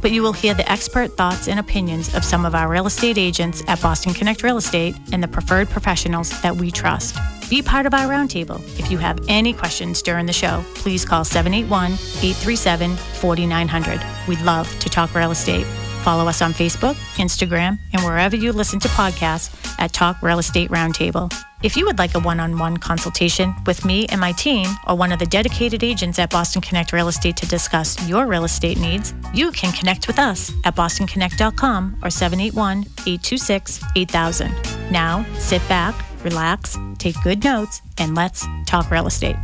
but you will hear the expert thoughts and opinions of some of our real estate agents at Boston Connect Real Estate and the preferred professionals that we trust. Be part of our roundtable. If you have any questions during the show, please call 781 837 4900. We'd love to talk real estate. Follow us on Facebook, Instagram, and wherever you listen to podcasts at Talk Real Estate Roundtable. If you would like a one on one consultation with me and my team, or one of the dedicated agents at Boston Connect Real Estate to discuss your real estate needs, you can connect with us at bostonconnect.com or 781 826 8000. Now, sit back, relax, take good notes, and let's talk real estate.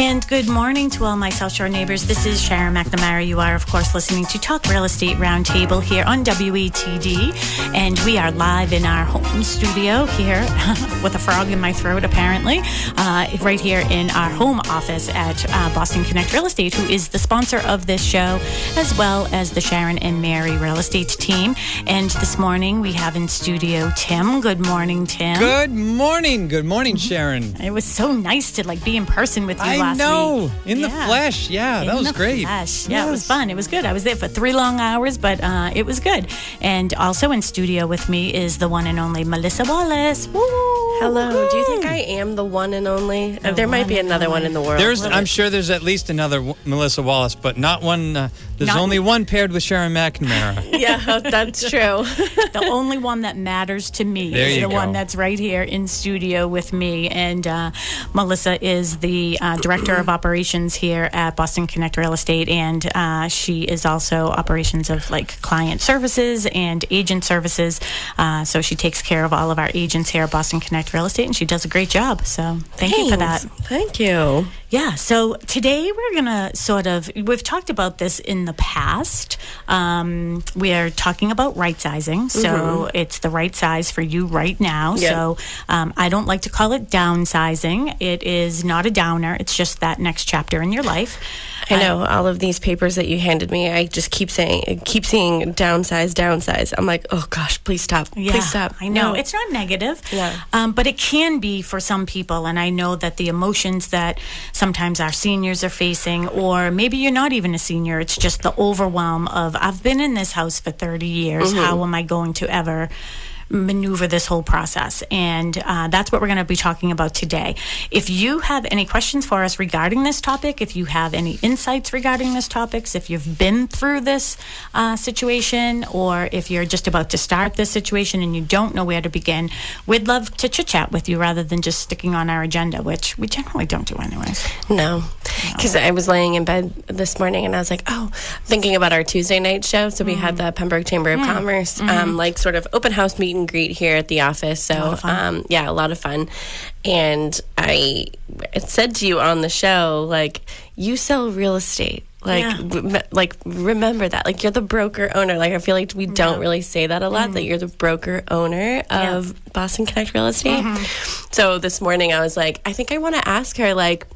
And good morning to all my South Shore neighbors. This is Sharon McNamara. You are, of course, listening to Talk Real Estate Roundtable here on WATD. And we are live in our home studio here with a frog in my throat, apparently, uh, right here in our home office at uh, Boston Connect Real Estate, who is the sponsor of this show, as well as the Sharon and Mary real estate team. And this morning we have in studio Tim. Good morning, Tim. Good morning. Good morning, Sharon. It was so nice to like be in person with you I last know. week. In the Yeah. flesh. Yeah, In that was the great. flesh. Yeah, it was fun. It was good. I was there for three long hours, but uh, it was good. And also in studio with me is the one and only Melissa Wallace. Woo! Hello. Do you think I am the one and only? Uh, there might be one and another one in the world. There's, I'm it. sure there's at least another w- Melissa Wallace, but not one. Uh, there's Not- only one paired with Sharon McNamara. yeah, that's true. the only one that matters to me There is you the one that's right here in studio with me. And uh, Melissa is the uh, director of operations here at Boston Connect Real Estate, and uh, she is also operations of like client services and agent services. Uh, so she takes care of all of our agents here at Boston Connect Real Estate, and she does a great job. So thank you for that. Thank you. Yeah, so today we're going to sort of, we've talked about this in the past. Um, we are talking about right sizing. So it's the right size for you right now. So um, I don't like to call it downsizing. It is not a downer, it's just that next chapter in your life. I know all of these papers that you handed me. I just keep saying, keep seeing downsize, downsize. I'm like, oh gosh, please stop, Yeah, please stop. I know No. it's not negative, Yeah. um, but it can be for some people. And I know that the emotions that sometimes our seniors are facing, or maybe you're not even a senior, it's just the overwhelm of I've been in this house for 30 years. Mm-hmm. How am I going to ever? Maneuver this whole process. And uh, that's what we're going to be talking about today. If you have any questions for us regarding this topic if you have any insights regarding this topics if you've been through this uh, situation or if you're just about to start this situation and you don't know where to begin we'd love to chit chat with you rather than just sticking on our agenda which we generally don't do anyways. No, because I was laying in bed this morning and I was like, oh, thinking about our Tuesday night show. So we had the Pembroke Chamber of Commerce, um, like sort of open house meet and greet here at the office. So um, yeah, a lot of fun. And I said to you on the show, like, you sell real estate. Like, Yeah. like remember that. Like, you're the broker owner. Like, I feel like we don't really say that a lot. That you're the broker owner of Boston Connect Real Estate. So this morning, I was like, I think I want to ask her, like,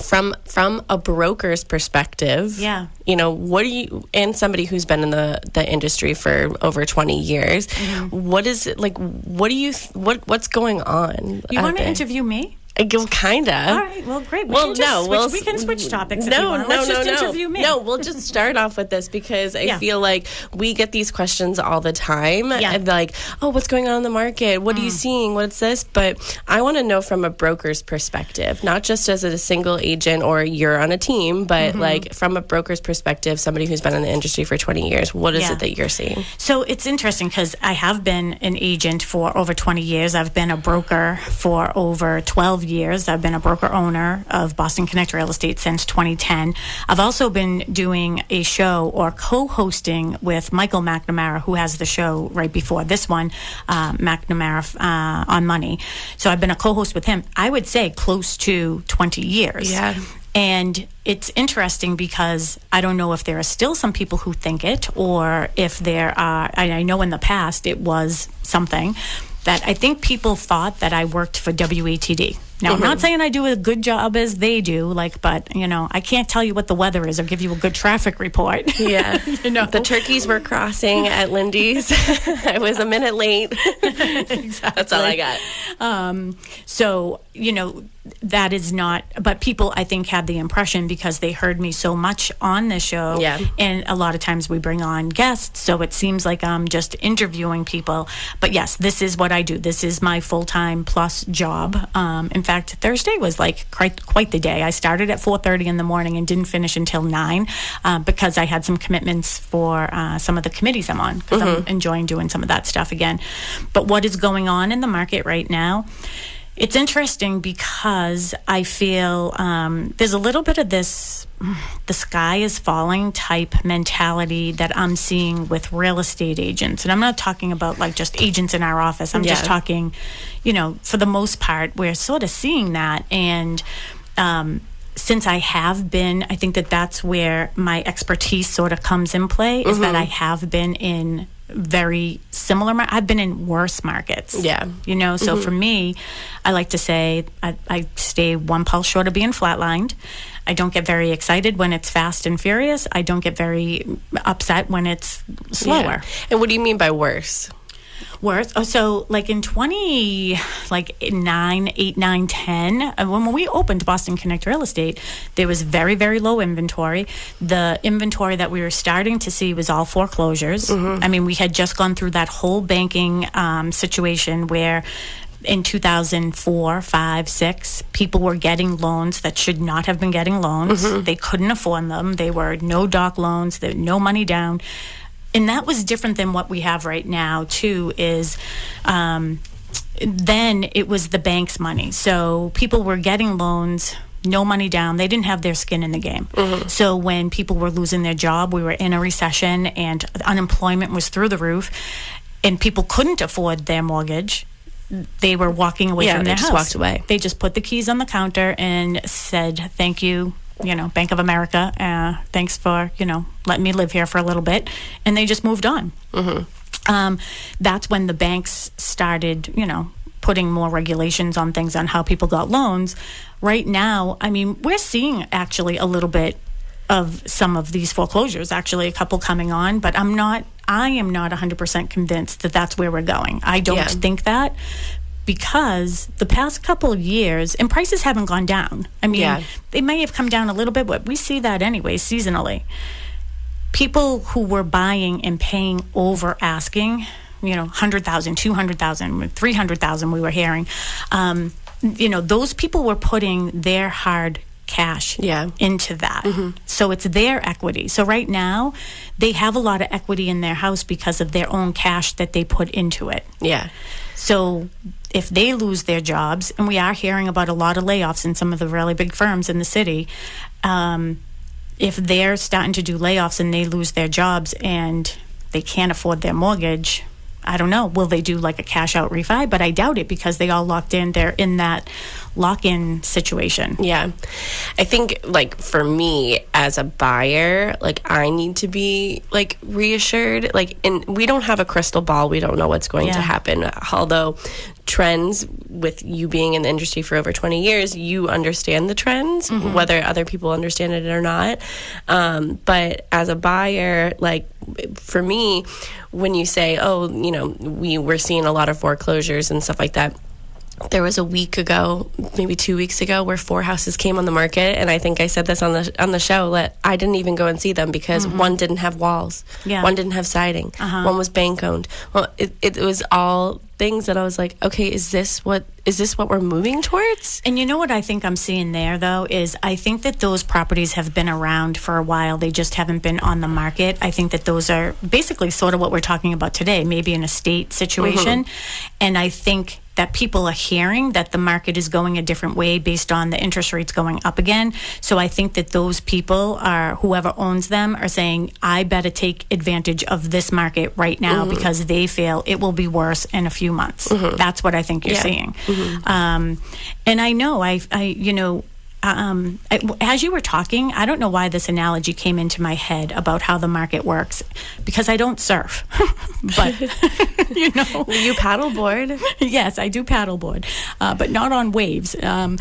from from a broker's perspective Yeah. you know what do you and somebody who's been in the the industry for over 20 years Mm-hmm. what is it like what do you what what's going on you want to interview me kind of. All right. Well, great. We Well, no, switch, we'll we can switch topics. if No, no, Let's no, just no. interview me. No, we'll just start off with this because I Yeah. feel like we get these questions all the time. Yeah. Mm. Like, oh, what's going on in the market? What are you seeing? What's this? But I want to know from a broker's perspective, not just as a single agent or you're on a team, but Mm-hmm. like from a broker's perspective, somebody who's been in the industry for 20 years. What is Yeah. it that you're seeing? So it's interesting because I have been an agent for over 20 years. I've been a broker for over 12 years. I've been a broker owner of Boston Connect Real Estate since 2010. I've also been doing a show or co hosting with Michael McNamara, who has the show right before this one, uh, McNamara uh, on Money. So I've been a co host with him, I would say close to 20 years. Yeah. And it's interesting because I don't know if there are still some people who think it, or if there are. I, I know in the past it was something that I think people thought that I worked for WATD. Now, I'm not saying I do a good job as they do, like, but you know, I can't tell you what the weather is or give you a good traffic report. Yeah. you know, The turkeys were crossing at Lindy's. I was a minute late. That's all I got. Um, so, you know, that is not, but people I think had the impression because they heard me so much on the show. Yeah. And a lot of times we bring on guests. So it seems like I'm just interviewing people. But yes, this is what I do. This is my full time plus job. Um, in fact, Thursday was like quite, quite the day. I started at 4.30 in the morning and didn't finish until 9 uh, because I had some commitments for uh, some of the committees I'm on because I'm enjoying doing some of that stuff again. But what is going on in the market right now? It's interesting because I feel um, there's a little bit of this the sky is falling type mentality that I'm seeing with real estate agents. And I'm not talking about like just agents in our office. I'm just talking, you know, for the most part, we're sort of seeing that. And, um, since I have been, I think that that's where my expertise sort of comes in play. Is that I have been in very similar. Mar- I've been in worse markets. Yeah. You know, so mm-hmm. for me, I like to say I, I stay one pulse short of being flatlined. I don't get very excited when it's fast and furious. I don't get very upset when it's slower. Yeah. And what do you mean by worse? Worse. Oh, so like in 20, like 9, 8, 9, 10, uh, when we opened Boston Connect Real Estate, there was very, very low inventory. The inventory that we were starting to see was all foreclosures. I mean, we had just gone through that whole banking um, situation where in 2004, 5, 6, people were getting loans that should not have been getting loans. They couldn't afford them. They were no doc loans, no money down. And that was different than what we have right now, too, is um, then it was the bank's money. So people were getting loans, no money down. They didn't have their skin in the game. So when people were losing their job, we were in a recession and unemployment was through the roof, and people couldn't afford their mortgage. They were walking away Yeah, from they their just house. walked away. They just put the keys on the counter and said, "Thank you, you know, Bank of America. Uh, thanks for you know letting me live here for a little bit," and they just moved on. Um, that's when the banks started, you know, putting more regulations on things on how people got loans. Right now, I mean, we're seeing actually a little bit of some of these foreclosures, actually, a couple coming on, but I'm not, I am not 100% convinced that that's where we're going. I don't Yeah. think that because the past couple of years, and prices haven't gone down. I mean, Yeah. they may have come down a little bit, but we see that anyway, seasonally people who were buying and paying over asking, you know, 100,000, 200,000, 300,000 we were hearing, um, you know, those people were putting their hard cash Yeah. into that. So it's their equity. So right now, they have a lot of equity in their house because of their own cash that they put into it. Yeah. So if they lose their jobs, and we are hearing about a lot of layoffs in some of the really big firms in the city, um, if they're starting to do layoffs and they lose their jobs and they can't afford their mortgage, I don't know. Will they do like a cash out refi? But I doubt it because they all locked in. They're in that lock in situation. Yeah. I think like for me as a buyer, like I need to be like reassured. Like and we don't have a crystal ball. We don't know what's going Yeah. to happen. Although trends with you being in the industry for over 20 years, you understand the trends, whether other people understand it or not. Um, but as a buyer, like for me, when you say, oh, you know, we were seeing a lot of foreclosures and stuff like that there was a week ago, maybe two weeks ago, where four houses came on the market, and I think I said this on the on the show that I didn't even go and see them because one didn't have walls, Yeah. one didn't have siding, Uh-huh. one was bank owned. Well, it, it was all things that I was like, okay, is this what is this what we're moving towards? And you know what I think I'm seeing there, though, is I think that those properties have been around for a while. They just haven't been on the market. I think that those are basically sort of what we're talking about today, maybe an estate situation. Mm-hmm. And I think that people are hearing that the market is going a different way based on the interest rates going up again. So I think that those people are, whoever owns them, are saying, I better take advantage of this market right now mm. because they feel it will be worse in a few months. That's what I think you're Yeah. seeing. Um, and I know, I, I you know, um, I, as you were talking, I don't know why this analogy came into my head about how the market works because I don't surf. but, you know, You paddleboard. yes, I do paddleboard, uh, but not on waves. Um,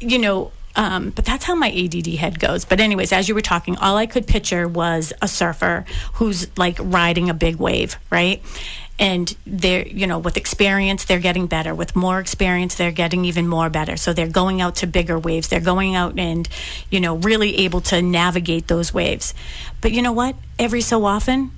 you know, um, but that's how my ADD head goes. But anyways, as you were talking, all I could picture was a surfer who's like riding a big wave, right? And they're, you know, with experience, they're getting better. With more experience, they're getting even more better. So they're going out to bigger waves. They're going out and, you know, really able to navigate those waves. But you know what? Every so often,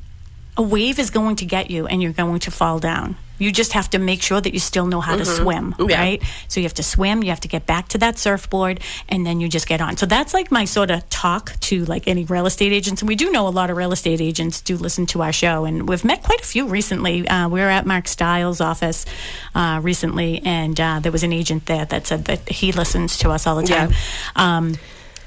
a wave is going to get you and you're going to fall down. You just have to make sure that you still know how to swim, Yeah. right? So you have to swim, you have to get back to that surfboard, and then you just get on. So that's like my sort of talk to like any real estate agents. And we do know a lot of real estate agents do listen to our show, and we've met quite a few recently. Uh, we were at Mark Stiles' office uh, recently, and uh, there was an agent there that said that he listens to us all the Yeah. time. Um,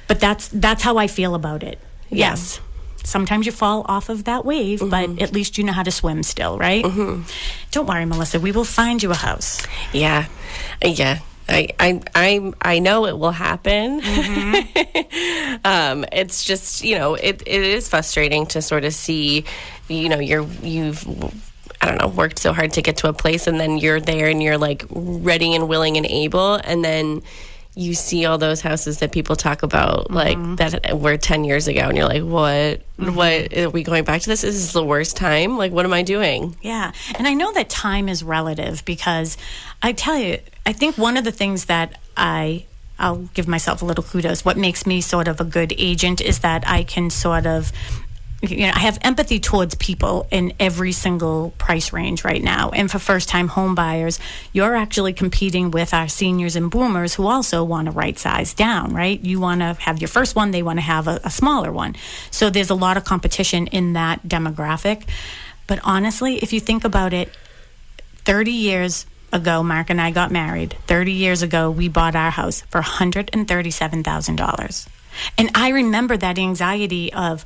but that's that's how I feel about it. Yeah. Yes. Sometimes you fall off of that wave, but mm-hmm. at least you know how to swim still, right? Mm-hmm. Don't worry, Melissa. We will find you a house. Yeah, yeah. I, I, I, I know it will happen. Mm-hmm. um, it's just, you know, it, it is frustrating to sort of see, you know, you're, you've, I don't know, worked so hard to get to a place and then you're there and you're like ready and willing and able. And then you see all those houses that people talk about, like mm-hmm. that were 10 years ago. And you're like, what, mm-hmm. what, are we going back to this? Is this the worst time? Like, what am I doing? Yeah. And I know that time is relative because I tell you, I think one of the things that I I'll give myself a little kudos. What makes me sort of a good agent is that I can sort of you know, I have empathy towards people in every single price range right now. And for first time home buyers, you're actually competing with our seniors and boomers who also want to right size down, right? You want to have your first one, they want to have a, a smaller one. So there's a lot of competition in that demographic. But honestly, if you think about it, 30 years ago, Mark and I got married. 30 years ago, we bought our house for $137,000. And I remember that anxiety of,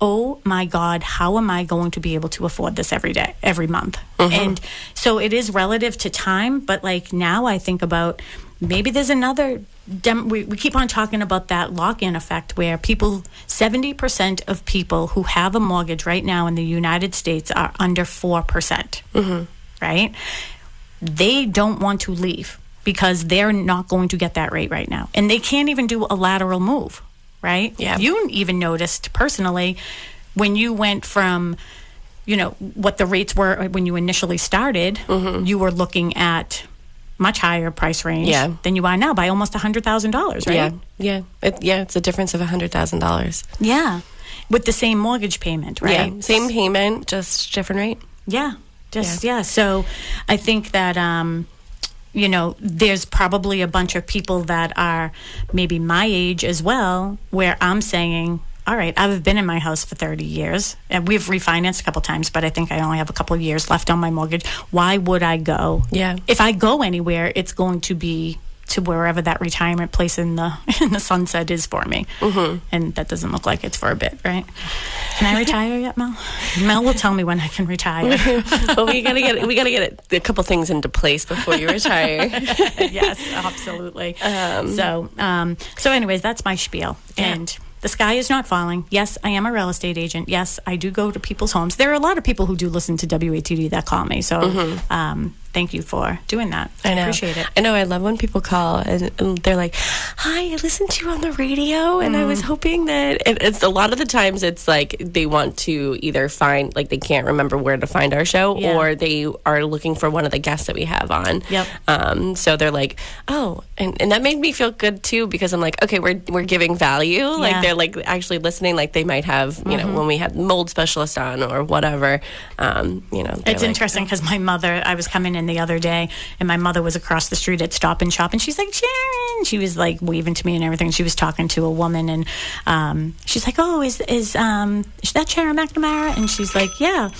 oh my God, how am I going to be able to afford this every day, every month? Mm-hmm. And so it is relative to time, but like now I think about maybe there's another. Dem- we, we keep on talking about that lock in effect where people, 70% of people who have a mortgage right now in the United States are under 4%. percent mm-hmm. Right? They don't want to leave because they're not going to get that rate right now. And they can't even do a lateral move, right? Yeah. You even noticed personally when you went from, you know, what the rates were when you initially started, you were looking at much higher price range Yeah. than you are now by almost $100,000, right? Yeah, yeah, it, yeah. It's a difference of hundred thousand dollars. Yeah. With the same mortgage payment, right? Yeah, same payment, just different rate. Yeah, just yeah. So I think that um, you know there's probably a bunch of people that are maybe my age as well, where I'm saying. All right, I've been in my house for 30 years and we've refinanced a couple times, but I think I only have a couple of years left on my mortgage. Why would I go? Yeah. If I go anywhere, it's going to be to wherever that retirement place in the in the sunset is for me. Mm-hmm. And that doesn't look like it's for a bit, right? Can I retire yet, Mel? Mel will tell me when I can retire. well, we gotta get we gotta get a couple things into place before you retire. yes, absolutely. so, um, so, anyways, that's my spiel, and the sky is not falling. Yes, I am a real estate agent. Yes, I do go to people's homes. There are a lot of people who do listen to WATD that call me. So um, thank you for doing that. I know. appreciate it. I know. I love when people call and, and they're like, "Hi, I listened to you on the radio, and I was hoping that." It's a lot of the times it's like they want to either find like they can't remember where to find our show, Yeah. or they are looking for one of the guests that we have on. Yep. Um. So they're like, "Oh," and, and that made me feel good too because I'm like, okay, we're we're giving value. Like they're like actually listening. Like they might have you know when we had mold specialist on or whatever. Um. You know. It's like, interesting because my mother, I was coming in the other day, and my mother was across the street at Stop and Shop, and she's like, Sharon. She was like waving to me and everything. She was talking to a woman, and um, she's like, Oh, is is um is that Sharon McNamara? And she's like, Yeah.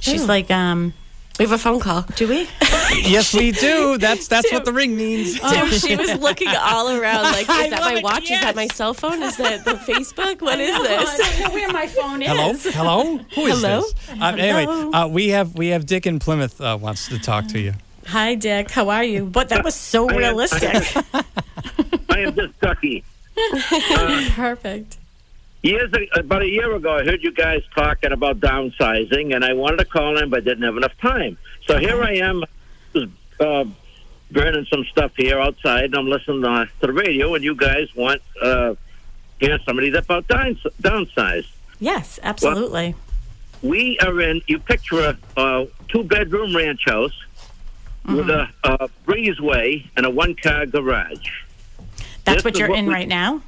She's Oh. like, um, We have a phone call. Do we? yes, we do. That's that's what the ring means. Tim, she was looking all around like, I is that love my it, watch? Is that my cell phone? Is that the Facebook? What is I this? don't know where my phone is. Hello, hello. Who is Hello? this? Uh, anyway, uh, we have we have Dick in Plymouth uh, wants to talk to you. Hi, Dick. How are you? But that was so I am- realistic. I am just Ducky. Perfect. Years about a year ago, I heard you guys talking about downsizing, and I wanted to call in, but I didn't have enough time. So here I am, uh, burning some stuff here outside, and I'm listening to the radio, and you guys want uh, hear somebody that about downs- downsize. Yes, absolutely. We are in. You picture a uh, two-bedroom ranch house with a, a breezeway and a one-car garage. That's this what you're what in we- right now.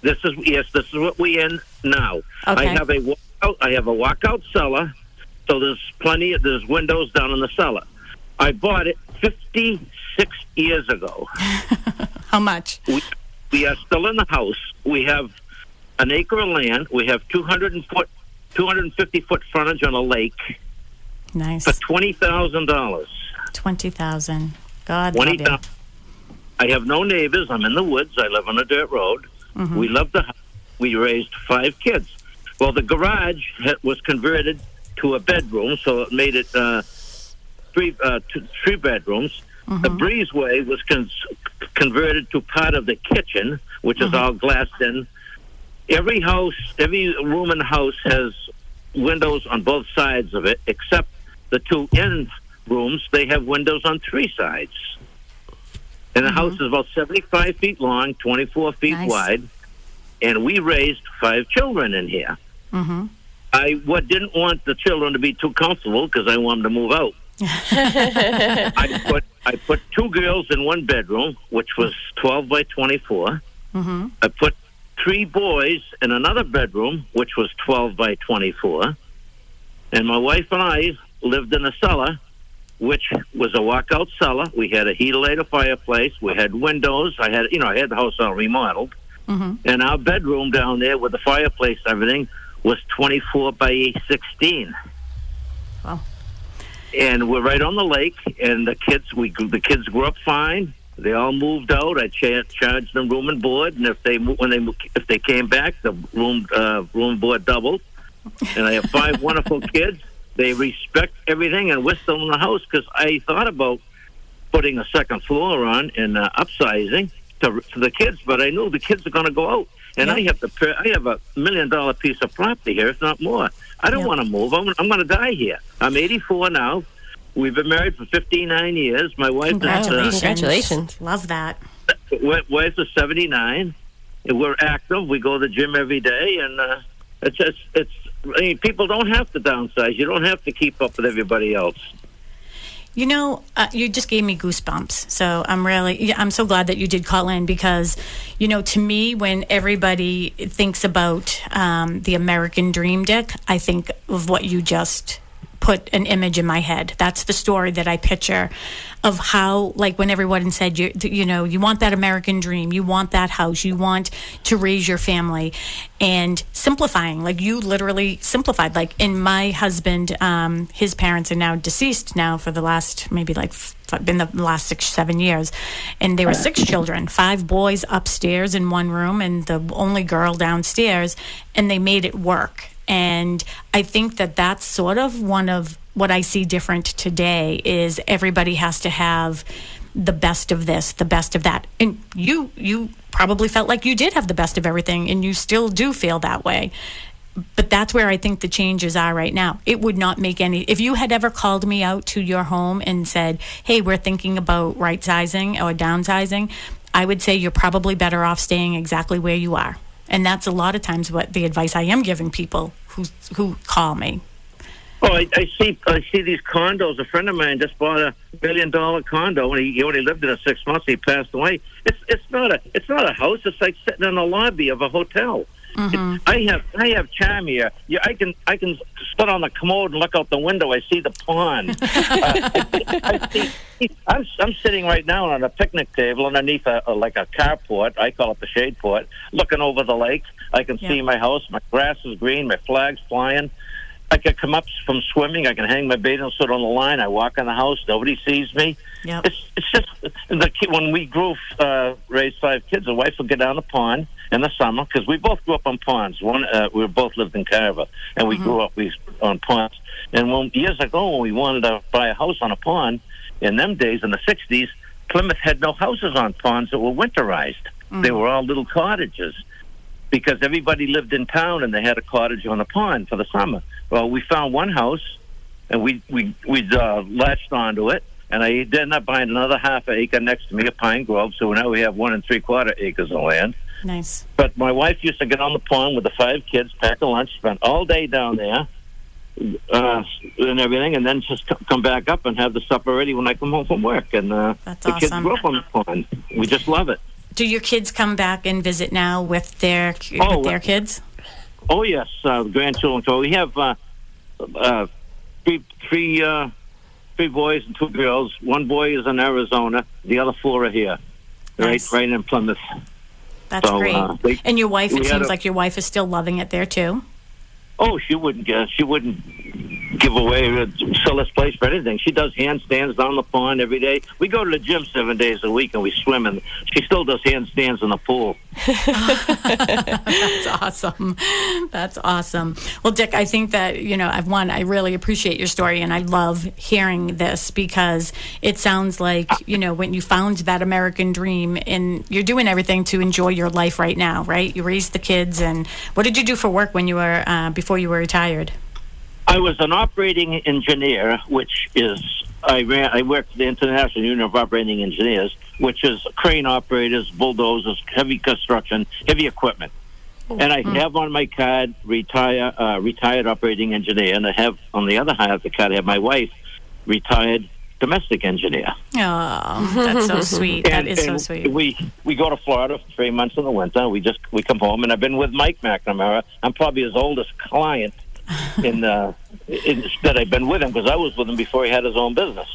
This is yes, this is what we in now. Okay. I have a walkout. I have a walkout cellar, so there's plenty. Of, there's windows down in the cellar. I bought it 56 years ago. How much? We we are still in the house. We have an acre of land. We have 200 and foot, 250 foot frontage on a lake Nice. for twenty thousand dollars. Twenty thousand. God Twenty love I have no neighbors. I'm in the woods. I live on a dirt road. We loved the house. We raised five kids. Well, the garage was converted to a bedroom, so it made it uh, three uh, two, three bedrooms. The breezeway was con- converted to part of the kitchen, which is all glassed in. Every house, every room in the house has windows on both sides of it, except the two end rooms. They have windows on three sides. And the house is about 75 feet long, 24 feet Nice. wide, and we raised five children in here. Mm-hmm. I what didn't want the children to be too comfortable because I wanted them to move out. I put I put two girls in one bedroom, which was 12 by 24. Mm-hmm. I put three boys in another bedroom, which was 12 by 24. And my wife and I lived in a cellar, which was a walkout cellar. We had a heater fireplace. We had windows. I had, you know, I had the house all remodeled. Mm-hmm. And our bedroom down there with the fireplace and everything was 24 by 16. Wow. And we're right on the lake, and the kids, we the kids grew up fine. They all moved out. I cha- charged them room and board, and if they when they if they came back, the room uh, room board doubled. And I have five wonderful kids. They respect everything, and we're still in the house because I thought about putting a second floor on and uh, upsizing to, to the kids, but I knew the kids are going to go out, and I have to. pay- I have a million dollar piece of property here, if not more. I don't Yep. want to move. I'm, I'm going to die here. I'm 84 now. We've been married for 59 years. My wife Congratulations. is Congratulations. uh, Love that. wi- wife is 79. We're active. We go to the gym every day, and uh, it's just it's. I mean, people don't have to downsize. You don't have to keep up with everybody else. You know, uh, you just gave me goosebumps. So I'm really, I'm so glad that you did call in because, you know, to me, when everybody thinks about um, the American dream, Dick, I think of what you just put an image in my head. That's the story that I picture of how, like, when everyone said, you, you know, you want that American dream, you want that house, you want to raise your family, and simplifying. Like, you literally simplified. Like, in my husband, um, his parents are now deceased now for the last maybe like been the last six seven years and there were six children five boys upstairs in one room and the only girl downstairs and they made it work and i think that that's sort of one of what i see different today is everybody has to have the best of this, the best of that. And you you probably felt like you did have the best of everything and you still do feel that way. But that's where I think the changes are right now. It would not make any if you had ever called me out to your home and said, "Hey, we're thinking about right sizing or downsizing." I would say you're probably better off staying exactly where you are. And that's a lot of times what the advice I am giving people who who call me. Oh, I, I see. I see these condos. A friend of mine just bought a million dollar condo, and he, only lived in it six months. He passed away. It's it's not a it's not a house. It's like sitting in the lobby of a hotel. Mm-hmm. It, I have I have charm here. Yeah, I can I can sit on the commode and look out the window. I see the pond. uh, I see, I'm I'm sitting right now on a picnic table underneath a, a like a carport. I call it the shade port, looking over the lake. I can Yeah. see my house. My grass is green. My flag's flying. I can come up from swimming. I can hang my bathing suit on the line. I walk in the house. Nobody sees me. Yep. It's it's just the kid, when we grew uh, raised five kids. The wife would get down the pond in the summer because we both grew up on ponds. One uh, we both lived in Carver, and we grew up we on ponds. And when years ago, when we wanted to buy a house on a pond, in them days in the '60s, Plymouth had no houses on ponds that were winterized. They were all little cottages because everybody lived in town and they had a cottage on the pond for the summer. Well, we found one house and we we we uh, latched onto it, and I ended up buying another half acre next to me, a pine grove. So now we have one and three quarter acres of land. Nice. But my wife used to get on the pond with the five kids, pack a lunch, spend all day down there, uh, and everything, and then just come back up and have the supper ready when I come home from work. And uh, That's the kids awesome. grew up on the pond. We just love it. Do your kids come back and visit now with their Oh, with their uh, kids? Oh yes, uh, grandchildren. So we have uh, uh, three, three, uh, three boys and two girls. One boy is in Arizona. The other four are here, Nice. right, right in Plymouth. That's so, great. uh, they- and your wife, it seems a- like your wife is still loving it there too. Oh, she wouldn't. Uh, she wouldn't give away sell this place for anything. She does handstands down the pond every day. We go to the gym seven days a week and we swim, and she still does handstands in the pool. That's awesome. That's awesome. Well, Dick, I think that, you know, I've one, I really appreciate your story and I love hearing this because it sounds like, you know, when you found that American dream and you're doing everything to enjoy your life right now, right? You raised the kids and what did you do for work when you were, uh, before you were retired? I was an operating engineer, which is I ran. I worked for the International Union of Operating Engineers, which is crane operators, bulldozers, heavy construction, heavy equipment. And I have on my card retire uh, retired operating engineer, and I have on the other half of the card I have my wife retired domestic engineer. Oh, that's so sweet. That And- is so sweet. We we go to Florida for three months in the winter. We just we come home, and I've been with Mike McNamara. I'm probably his oldest client in, uh, in that I've been with him because I was with him before he had his own business.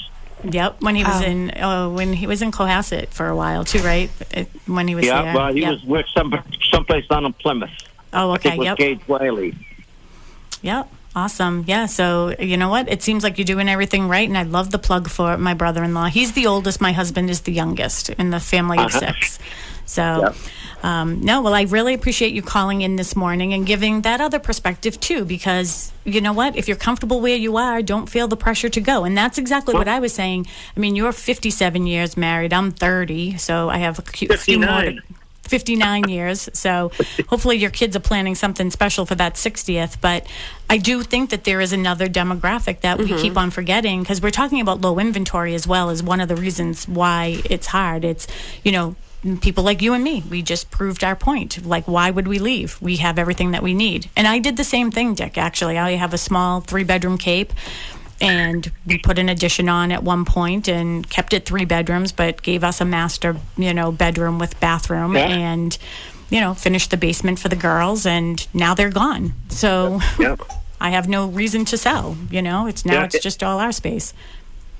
Yep, when he was Wow. in, oh, when he was in Cohasset for a while too, right? It, when he was yeah, there. well, he Yep. was worked some someplace down in Plymouth. Oh, I okay. think with Yep. Gage Wiley. Yep. Awesome. Yeah. So, you know what? It seems like you're doing everything right. And I love the plug for my brother in law. He's the oldest. My husband is the youngest in the family of Uh-huh. six. So, um, no, well, I really appreciate you calling in this morning and giving that other perspective too, because you know what? If you're comfortable where you are, don't feel the pressure to go. And that's exactly what I was saying. I mean, you're 57 years married. I'm 30. So I have a few few more to, 59. 59 years. So hopefully your kids are planning something special for that 60th. But I do think that there is another demographic that we keep on forgetting because we're talking about low inventory as well as one of the reasons why it's hard. It's, you know, people like you and me, we just proved our point. Like, why would we leave? We have everything that we need. And I did the same thing, Dick, actually. I have a small three bedroom cape and we put an addition on at one point and kept it three bedrooms but gave us a master you know bedroom with bathroom Yeah. and you know finished the basement for the girls and now they're gone so Yeah. i have no reason to sell you know it's now Yeah. it's just all our space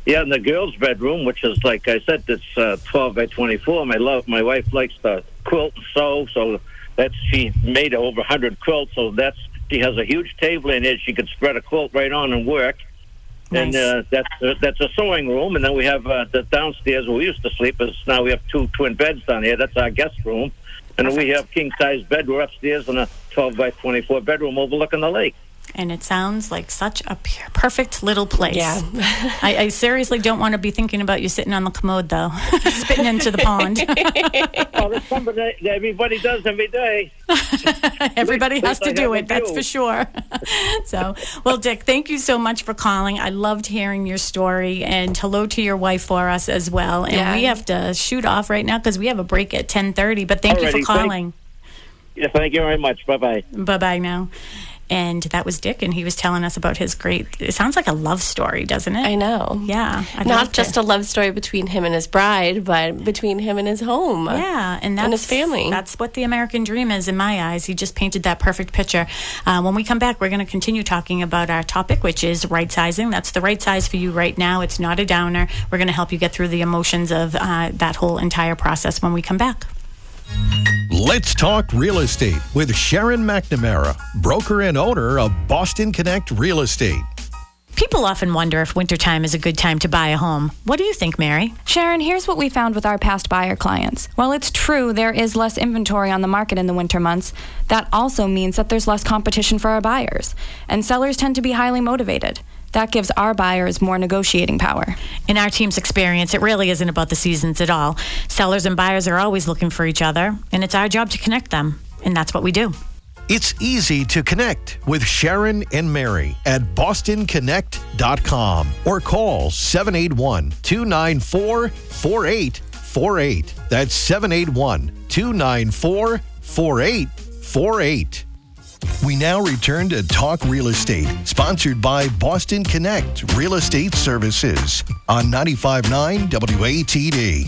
Yeah, in the girls' bedroom, which is like I said, it's uh, twelve by twenty-four. My love, my wife likes to quilt and sew, so that's she made over a hundred quilts. So that's she has a huge table in it. She could spread a quilt right on and work. And Nice. uh, that's uh, that's a sewing room, and then we have uh, the downstairs where we used to sleep. Is now we have two twin beds down here. That's our guest room, and then we have king size bed. We're upstairs in a twelve by twenty-four bedroom overlooking the lake. And it sounds like such a p- perfect little place. Yeah. I, I seriously don't want to be thinking about you sitting on the commode though, spitting into the pond. Well, that's something that everybody does every day. Everybody has least to do it, that's view. for sure. so, well, Dick, thank you so much for calling. I loved hearing your story, and hello to your wife for us as well. And Yeah. we have to shoot off right now because we have a break at ten thirty. But thank you Alrighty, for thank- calling. Yeah, thank you very much. Bye bye. Bye bye now. And that was Dick, and he was telling us about his great. It sounds like a love story, doesn't it? I know. Yeah, I'd Not love to- just a love story between him and his bride, but between him and his home. Yeah, and that's And his family. That's what the American dream is in my eyes. He just painted that perfect picture. Uh, when we come back, we're going to continue talking about our topic, which is right sizing. That's the right size for you right now. It's not a downer. We're going to help you get through the emotions of uh, that whole entire process when we come back. Let's talk real estate with Sharon McNamara, broker and owner of Boston Connect Real Estate. People often wonder if wintertime is a good time to buy a home. What do you think, Mary? Sharon, here's what we found with our past buyer clients. While it's true there is less inventory on the market in the winter months, that also means that there's less competition for our buyers. And sellers tend to be highly motivated. That gives our buyers more negotiating power. In our team's experience, it really isn't about the seasons at all. Sellers and buyers are always looking for each other, and it's our job to connect them. And that's what we do. It's easy to connect with Sharon and Mary at bostonconnect.com or call 781 294 4848. That's 781 294 4848. We now return to Talk Real Estate, sponsored by Boston Connect Real Estate Services on 95.9 WATD.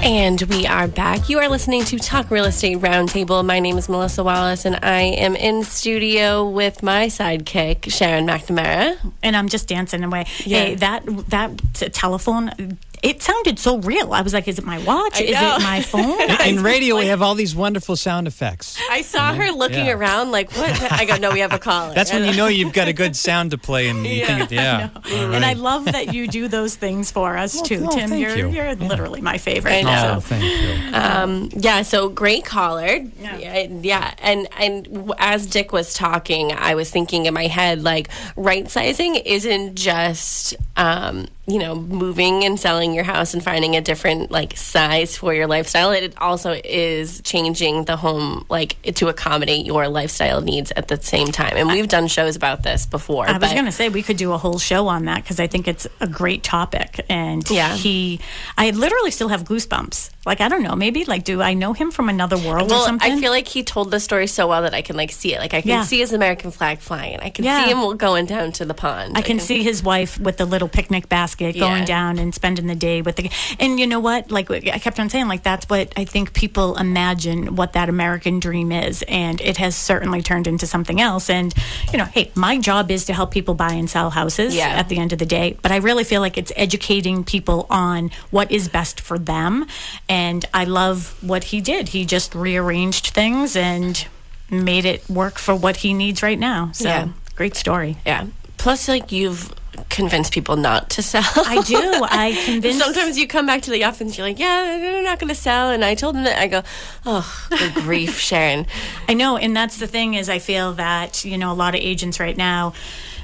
And we are back. You are listening to Talk Real Estate Roundtable. My name is Melissa Wallace, and I am in studio with my sidekick, Sharon McNamara. and I'm just dancing away. Yeah. Hey, that that telephone, it sounded so real. I was like, is it my watch? Is it my phone? In radio, we have all these wonderful sound effects. I saw her looking Yeah. around like, what? I go, no, we have a caller. That's when you know you've got a good sound to play, and you think, it- yeah. and I love that you do those things for us too, well, Tim. thank You're you. you're literally my favorite. I know. Oh, thank you. Um, yeah, so great caller. Yeah. Yeah. yeah, and and as Dick was talking, I was thinking in my head like right sizing isn't just um, you know moving and selling your house and finding a different like size for your lifestyle. It also is changing the home like to accommodate your lifestyle needs at the same time. And we've done shows about this before. I was going to say we could do a whole show on that because I think it's a great topic. And Yeah. he, I literally still have goosebumps. Like I don't know, maybe like do I know him from another world or Well, something? I feel like he told the story so well that I can like see it. Like I can Yeah. see his American flag flying. I can Yeah. see him going down to the pond. I can see his wife with the little picnic basket going Yeah. down and spending the day with the. And you know what? Like I kept on saying, like that's what I think people imagine what that American dream is, and it has certainly turned into something else. And you know, hey, my job is to help people buy and sell houses. Yeah. At the end of the day, but I really feel like it's educating people on what is best for them, and I love what he did. He just rearranged things and made it work for what he needs right now. So Yeah. great story. Yeah. Plus, like you've convinced people not to sell. I do. I convinced. Sometimes you come back to the office, you're like, "Yeah, they're not going to sell," and I told them that. I go, "Oh, good grief, Sharon." I know, and that's the thing is, I feel that you know a lot of agents right now.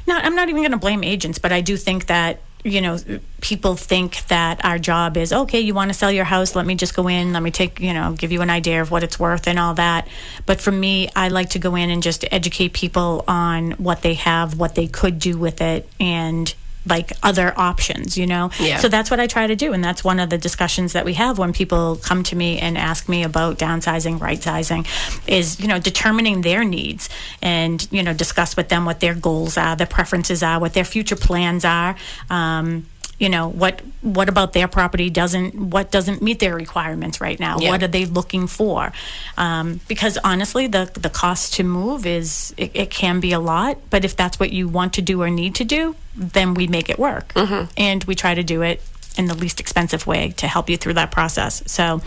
Not, I'm not even going to blame agents, but I do think that you know people think that our job is okay. You want to sell your house? Let me just go in. Let me take you know give you an idea of what it's worth and all that. But for me, I like to go in and just educate people on what they have, what they could do with it, and like other options, you know? Yeah. So that's what I try to do. And that's one of the discussions that we have when people come to me and ask me about downsizing, right sizing, is, you know, determining their needs and, you know, discuss with them what their goals are, their preferences are, what their future plans are. Um, you know what what about their property doesn't what doesn't meet their requirements right now? Yeah. what are they looking for? Um, because honestly the the cost to move is it, it can be a lot but if that's what you want to do or need to do then we make it work. And we try to do it in the least expensive way to help you through that process. So,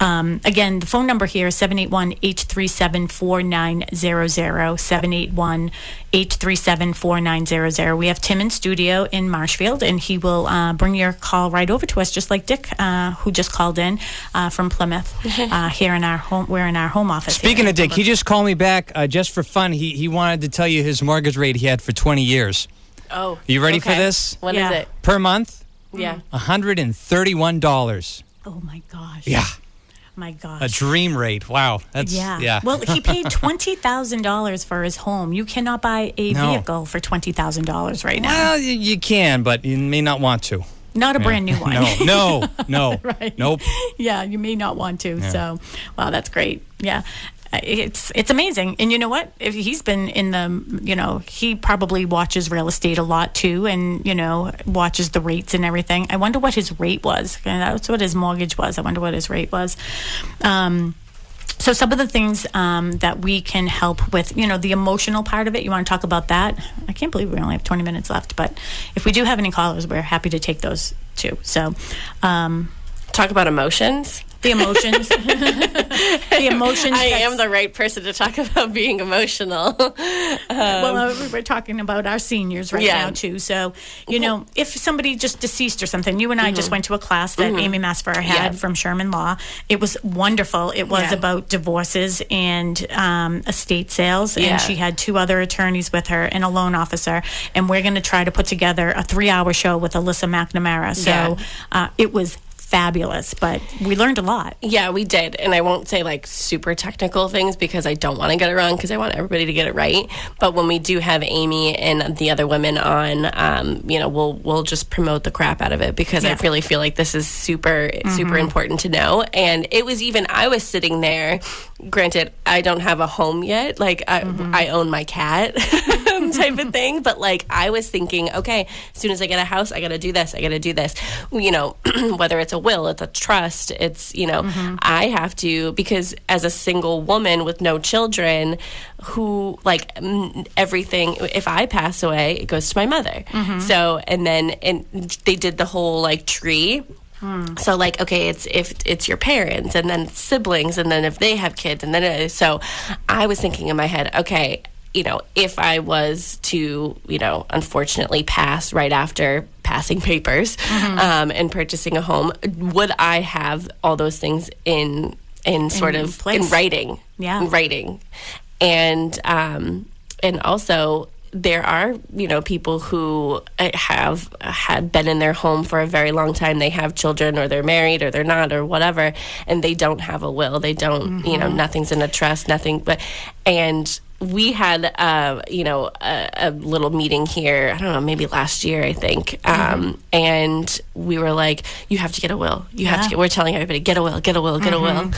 um, again, the phone number here is 781 837 4900. 781 837 4900. We have Tim in studio in Marshfield, and he will uh, bring your call right over to us, just like Dick, uh, who just called in uh, from Plymouth. Uh, here in our home, we're in our home office. Speaking of Dick, he just called me back uh, just for fun. He he wanted to tell you his mortgage rate he had for 20 years. Oh, You ready for this? What is Yeah. it? Per month, Yeah. $131. Oh my gosh. Yeah, My gosh. a dream rate. Wow, that's Yeah. yeah. Well, he paid twenty thousand dollars for his home. You cannot buy a No. vehicle for twenty thousand dollars right now. Well, you can, but you may not want to. Not a brand new one. No, no, no. right. Nope. Yeah, you may not want to. So, wow, that's great. Yeah. It's it's amazing, and you know what? If he's been in the, you know, he probably watches real estate a lot too, and you know, watches the rates and everything. I wonder what his rate was. And that's what his mortgage was. I wonder what his rate was. Um, so some of the things um, that we can help with, you know, the emotional part of it. You want to talk about that? I can't believe we only have 20 minutes left, but if we do have any callers, we're happy to take those too. So, um, Talk about emotions. The emotions, the emotions. I am the right person to talk about being emotional. well, uh, we're talking about our seniors right Yeah. now too. So, you know, if somebody just deceased or something, you and I just went to a class that Amy Masfer had Mm-hmm. Yeah. from Sherman Law. It was wonderful. It was Yeah. about divorces and um, estate sales, and she had two other attorneys with her and a loan officer. And we're going to try to put together a three-hour show with Alyssa McNamara. So uh, it was fabulous, but we learned a lot. Yeah, we did. And I won't say like super technical things because I don't want to get it wrong because I want everybody to get it right. But when we do have Amy and the other women on, um, you know, we'll we'll just promote the crap out of it because Yeah. Mm-hmm. I really feel like this is super super important to know. And it was even I was sitting there. Granted, I don't have a home yet. Like I, Mm-hmm. I own my cat type of thing. But like I was thinking, okay, as soon as I get a house, I got to do this. I got to do this. You know, whether it's a will, it's a trust, it's you know, I have to because as a single woman with no children, who like everything. If I pass away, it goes to my mother. So and then and they did the whole like tree. So like okay, it's if it's your parents and then siblings and then if they have kids and then it, so I was thinking in my head, okay, you know, if I was to, you know, unfortunately pass right after passing papers um, and purchasing a home, would I have all those things in in sort In of place. in writing? Yeah. in writing, and um, and also there are you know people who uh, have had been in their home for a very long time. They have children or they're married or they're not or whatever and they don't have a will. They don't you know nothing's in a trust nothing but and we had uh, you know a, a little meeting here i don't know maybe last year i think. Um, and we were like you have to get a will. You have to get we're telling everybody get a will get a will get a will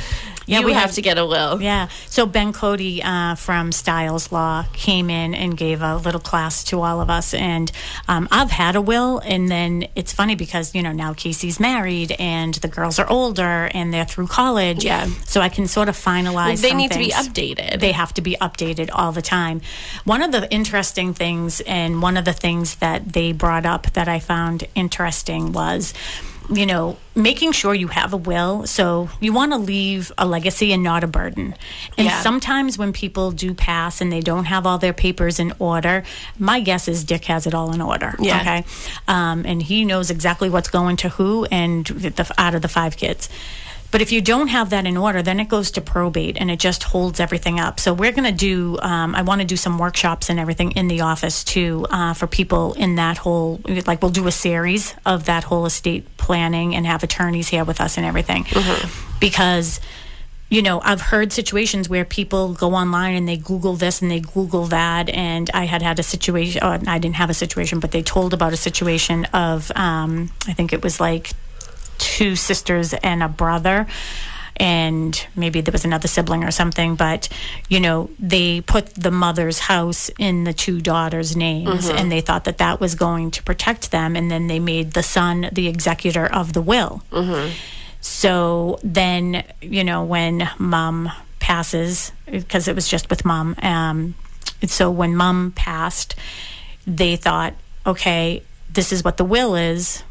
Yeah, you we have had- to get a will Yeah. So Ben Cody uh, from Styles Law came in and gave a little class to all of us. And um, I've had a will. And then it's funny because, you know, now Casey's married and the girls are older and they're through college. Yeah. So I can sort of finalize they some need to be updated. They have to be updated all the time. One of the interesting things and one of the things that they brought up that I found interesting was you know, making sure you have a will. So you want to leave a legacy and not a burden. And Yeah. sometimes when people do pass and they don't have all their papers in order, my guess is Dick has it all in order. Yeah. Okay. Um, and he knows exactly what's going to who and the, out of the five kids. But if you don't have that in order, then it goes to probate and it just holds everything up. So we're going to do, um, I want to do some workshops and everything in the office too uh, for people in that whole, like we'll do a series of that whole estate planning and have attorneys here with us and everything. Because you know, I've heard situations where people go online and they Google this and they Google that. And I had had a situation, I didn't have a situation, but they told about a situation of, um, I think it was like two sisters and a brother. And maybe there was another sibling or something, but you know, they put the mother's house in the two daughters' names and they thought that that was going to protect them. And then they made the son the executor of the will. So then, you know, when mom passes, because it was just with mom, um, so when mom passed, they thought, okay, this is what the will is.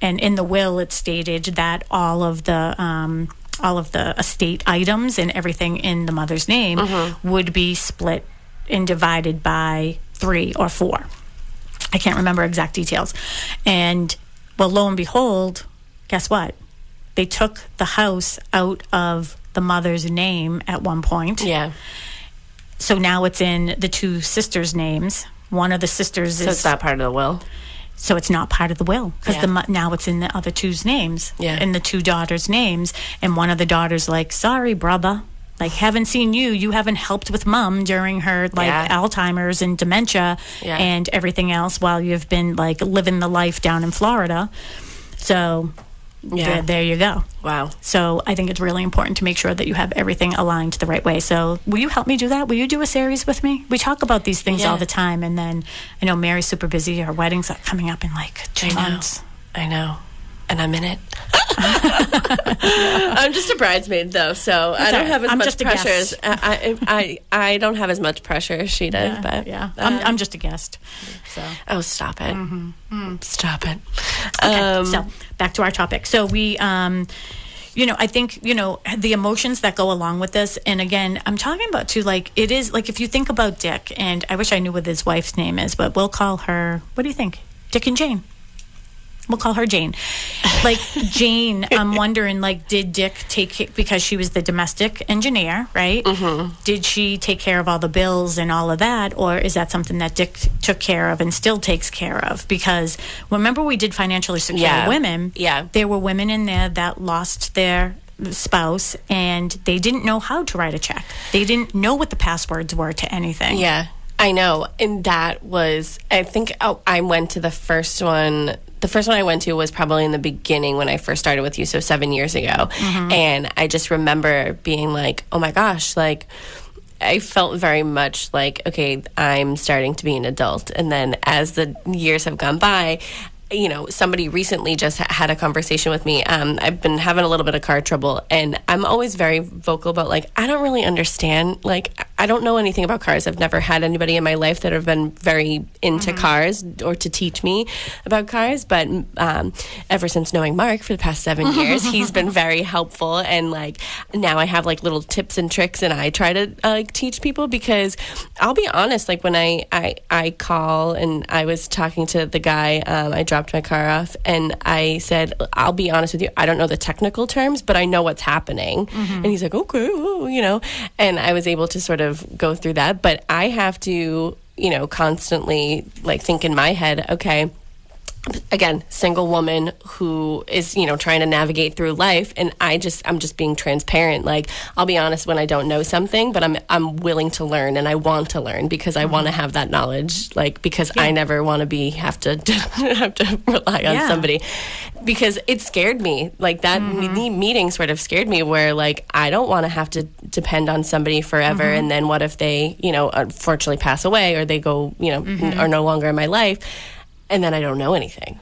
And in the will it stated that all of the um, all of the estate items and everything in the mother's name would be split and divided by three or four. I can't remember exact details. And well, lo and behold, guess what? They took the house out of the mother's name at one point. Yeah. So now it's in the two sisters' names. One of the sisters So is it's not part of the will. So it's not part of the will because Yeah. the now it's in the other two's names. Yeah. In the two daughters' names, and one of the daughters like, "Sorry, brother." Like haven't seen you. You haven't helped with mom during her like Yeah. Alzheimer's and dementia Yeah. and everything else while you've been like living the life down in Florida. So Yeah. there, there you go. Wow. So I think it's really important to make sure that you have everything aligned the right way. So will you help me do that? Will you do a series with me? We talk about these things Yeah. all the time, and then I know Mary's super busy. Our wedding's coming up in like two I know. months. I know. And I'm in it. I'm just a bridesmaid, though, so I don't right. have as I'm much pressure. As, I, I, I, I don't have as much pressure as she did, but yeah, uh, I'm, I'm just a guest. So. oh, stop it, stop it. Okay, Um, so back to our topic. So we, um, you know, I think you know the emotions that go along with this. And again, I'm talking about too. Like it is like if you think about Dick, and I wish I knew what his wife's name is, but we'll call her. What do you think, Dick and Jane? We'll call her Jane. Like Jane, I'm wondering, like, did Dick take it because she was the domestic engineer, right? Mm-hmm. Did she take care of all the bills and all of that, or is that something that Dick took care of and still takes care of? Because remember, we did financially secure Yeah. women. Yeah. there were women in there that lost their spouse and they didn't know how to write a check. They didn't know what the passwords were to anything. Yeah, I know. And that was, I think oh, I went to the first one. The first one I went to was probably in the beginning when I first started with you, so seven years ago. Mm-hmm. And I just remember being like, oh my gosh, like, I felt very much like, okay, I'm starting to be an adult. And then as the years have gone by, you know, somebody recently just ha- had a conversation with me. Um, I've been having a little bit of car trouble, and I'm always very vocal about like I don't really understand. Like I don't know anything about cars. I've never had anybody in my life that have been very into cars or to teach me about cars. But um, ever since knowing Mark for the past seven years, he's been very helpful, and like now I have like little tips and tricks, and I try to uh, like teach people because I'll be honest. Like when I I I call and I was talking to the guy, um, I dropped my car off, and I said, "I'll be honest with you. I don't know the technical terms, but I know what's happening." Mm-hmm. And he's like, "Okay, oh," you know," and I was able to sort of go through that. But I have to, you know, constantly like think in my head, okay again single woman who is you know trying to navigate through life. And i just i'm just being transparent. Like i'll be honest when i don't know something but i'm i'm willing to learn and i want to learn because i want to mm-hmm. have that knowledge. Like because i never want to be have to have to rely on Yeah. somebody. Because it scared me. Like that me- mm-hmm. meeting sort of scared me where like i don't want to have to depend on somebody forever. Mm-hmm. And then what if they you know unfortunately pass away or they go you know n- are no longer in my life and then I don't know anything.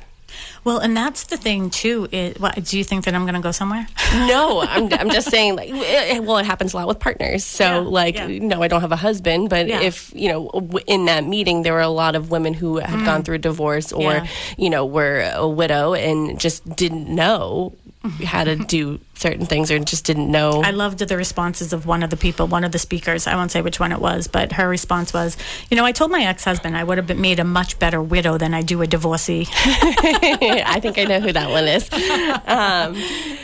Well, and that's the thing too. It, what, do you think that I'm going to go somewhere? No, I'm, I'm just saying, like, it, well, it happens a lot with partners. So, Yeah, like, yeah. no, I don't have a husband, but Yeah. if, you know, in that meeting, there were a lot of women who had gone mm. through a divorce or, you know, were a widow and just didn't know how to do certain things or just didn't know. I loved the responses of one of the people, one of the speakers. I won't say which one it was, but her response was, "You know, I told my ex-husband I would have been made a much better widow than I do a divorcee." I think I know who that one is. Um,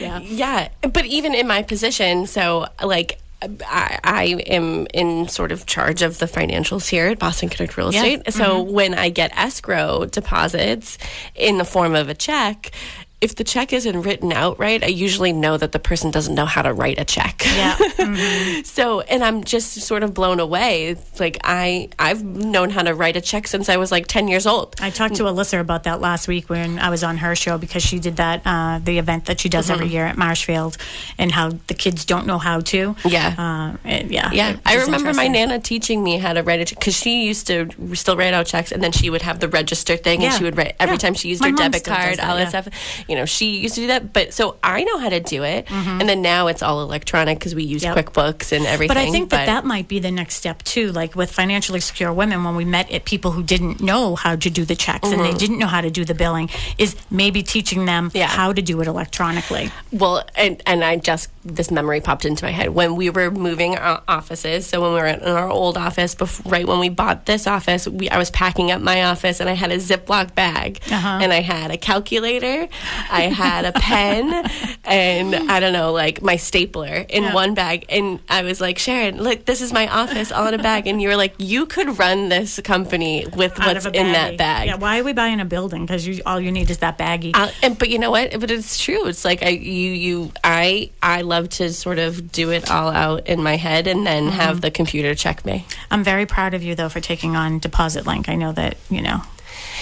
Yeah. yeah, but even in my position, so like. I, I am in sort of charge of the financials here at Boston Connect Real Yeah. Estate. So when I get escrow deposits in the form of a check, if the check isn't written out right, I usually know that the person doesn't know how to write a check. Yeah. So, and I'm just sort of blown away. It's like I I've known how to write a check since I was like 10 years old. I talked to Alyssa about that last week when I was on her show because she did that uh, the event that she does every year at Marshfield, and how the kids don't know how to. Yeah. Uh, yeah. Yeah, I remember my nana teaching me how to write a check because she used to still write out checks, and then she would have the register thing, Yeah. and she would write every Yeah. time she used My her debit card, all that yeah. stuff. You know, she used to do that. But so I know how to do it. And then now it's all electronic because we use Yep. QuickBooks and everything. But I think that but- that might be the next step too. Like with financially secure women, when we met at people who didn't know how to do the checks and they didn't know how to do the billing, is maybe teaching them Yeah. how to do it electronically. Well, and, and I just, this memory popped into my head. When we were moving our offices, so when we were in our old office, bef- right when we bought this office, we, I was packing up my office and I had a Ziploc bag Uh-huh. and I had a calculator, I had a pen, and I don't know, like my stapler in Yeah. one bag. And I was like, Sharon, look, this is my office all in a bag. And you were like, you could run this company with Out what's in that bag. Yeah, why are we buying a building? Because you, all you need is that baggie. Uh, and but you know what? But it's true. It's like I you you I I love to sort of do it all out in my head and then Mm-hmm. have the computer check me. I'm very proud of you though for taking on Deposit Link. I know that you know.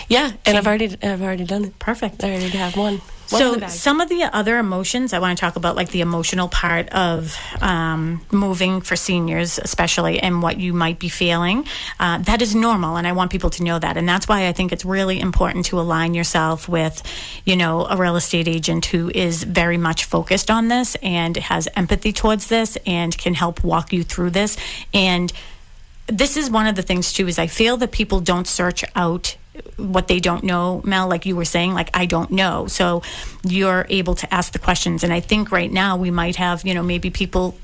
Yeah, and I've already I've already done it. Perfect. I already have one. One So some of the other emotions I want to talk about, like the emotional part of um, moving for seniors, especially, and what you might be feeling. Uh, that is normal, and I want people to know that. And that's why I think it's really important to align yourself with, you know, a real estate agent who is very much focused on this and has empathy towards this and can help walk you through this. And this is one of the things too is I feel that people don't search out what they don't know, Mel, like you were saying, like I don't know. So you're able to ask the questions. And I think right now we might have, you know, maybe people,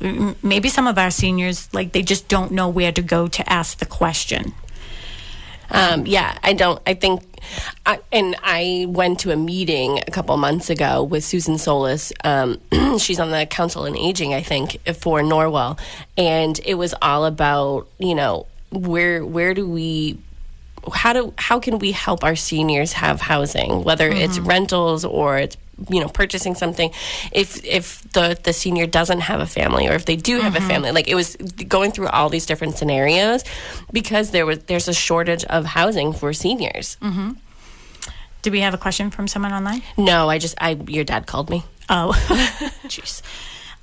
maybe some of our seniors, like they just don't know where to go to ask the question. Um, yeah, I don't. I think, I, and I went to a meeting a couple months ago with Susan Solis. Um, she's on the Council on Aging, I think, for Norwell, and it was all about you know where where do we how do how can we help our seniors have housing whether it's rentals or it's you know purchasing something if if the the senior doesn't have a family or if they do have a family like it was going through all these different scenarios because there was there's a shortage of housing for seniors mm-hmm. Do we have a question from someone online? no i just i your dad called me Oh, jeez.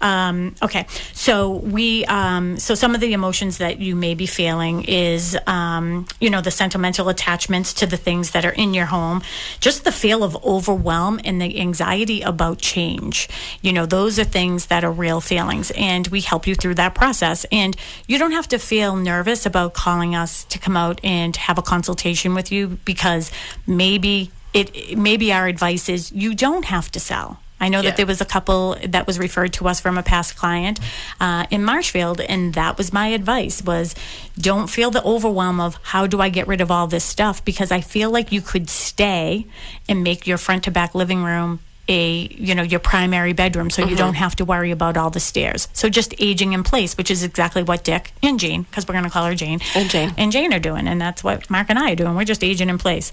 Um, okay, so we, um, so some of the emotions that you may be feeling is, um, you know, the sentimental attachments to the things that are in your home, just the feel of overwhelm and the anxiety about change. You know, those are things that are real feelings, and we help you through that process. And you don't have to feel nervous about calling us to come out and have a consultation with you because maybe it, maybe our advice is you don't have to sell. I know Yeah. that there was a couple that was referred to us from a past client uh, in Marshfield, and that was my advice: was don't feel the overwhelm of how do I get rid of all this stuff because I feel like you could stay and make your front to back living room a you know your primary bedroom so you don't have to worry about all the stairs. So just aging in place which is exactly what dick and jane because we're going to call her jane And Jane. and jane are doing and that's what mark and i are doing. We're just aging in place.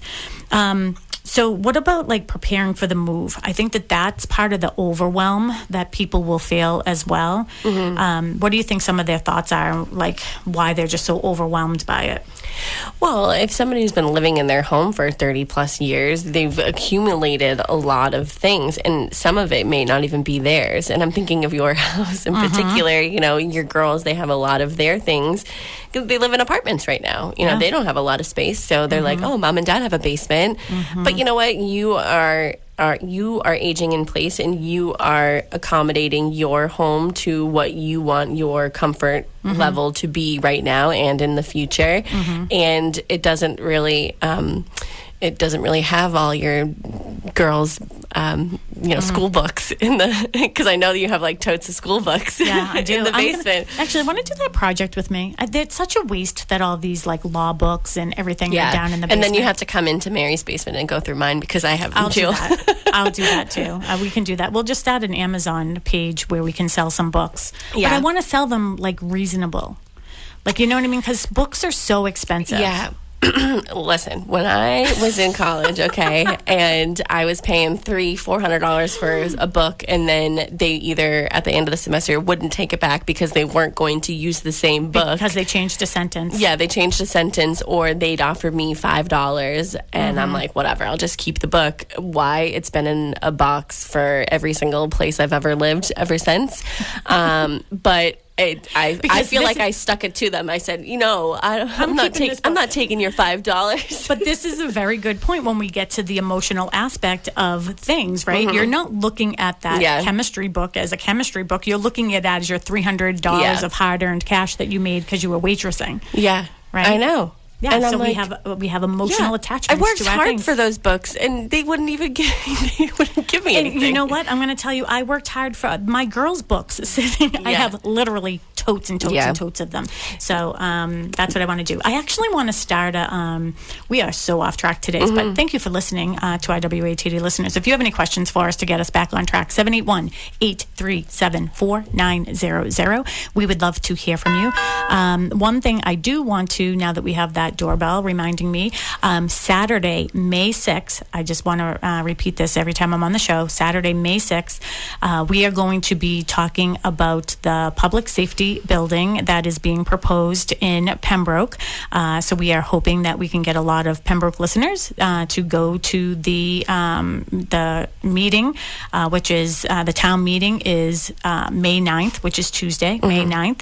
Um, so what about like preparing for the move? I think that that's part of the overwhelm that people will feel as well. Um, what do you think some of their thoughts are like why they're just so overwhelmed by it Well, if somebody's been living in their home for 30 plus years, they've accumulated a lot of things, and some of it may not even be theirs. And I'm thinking of your house in mm-hmm. particular. You know, your girls, they have a lot of their things they live in apartments right now. You know, they don't have a lot of space. So they're like, mm-hmm. oh, mom and dad have a basement. But mm-hmm. you know what? You are. Are you are aging in place and you are accommodating your home to what you want your comfort level to be right now and in the future. And it doesn't really um, it doesn't really have all your girls um, you know school books in the because I know that you have like totes of school books Yeah, I do. in the I'm gonna- basement actually, I want to do that project with me. I, it's such a waste that all these like law books and everything are down in the basement. and then you have to come into Mary's basement and go through mine because I have I'll too. do that. I'll do that too. Uh, we can do that. We'll just add an Amazon page where we can sell some books. But Yeah. I want to sell them like reasonable. Like, you know what I mean? Because books are so expensive. Yeah. Listen, when I was in college, okay, and I was paying three, four hundred dollars for a book, and then they either at the end of the semester wouldn't take it back because they weren't going to use the same book. Because they changed a sentence. yeah, they changed the sentence, or they'd offer me five dollars, and I'm like, whatever, I'll just keep the book. Why? It's been in a box for every single place I've ever lived ever since. um, but it, I, I feel like is- I stuck it to them. I said, you know, I, I'm, not taking I'm not taking your five dollars. But this is a very good point when we get to the emotional aspect of things, right? You're not looking at that Mm-hmm. Yeah. chemistry book as a chemistry book. You're looking at that as your $300 Yeah. of hard earned cash that you made because you were waitressing. yeah, Right? I know. Yeah, And so I'm we like, have we have emotional yeah, attachments. I worked hard things. for those books, and they wouldn't even give they wouldn't give me And anything. you know what? I'm going to tell you, I worked hard for uh, my girls' books. I have literally totes and totes Yeah. and totes of them. So um, that's what I want to do. I actually want to start a. Um, we are so off track today, Mm-hmm. but thank you for listening uh, to our WATD listeners. If you have any questions for us to get us back on track, 781 837 4900. We would love to hear from you. Um, one thing I do want to, now that we have that doorbell reminding me, um, Saturday, May 6th, I just want to uh, repeat this every time I'm on the show. Saturday, May 6th, uh, we are going to be talking about the public safety building that is being proposed in Pembroke. Uh, so we are hoping that we can get a lot of Pembroke listeners uh, to go to the um, the meeting, uh, which is uh, the town meeting is uh, May 9th, which is Tuesday, May 9th,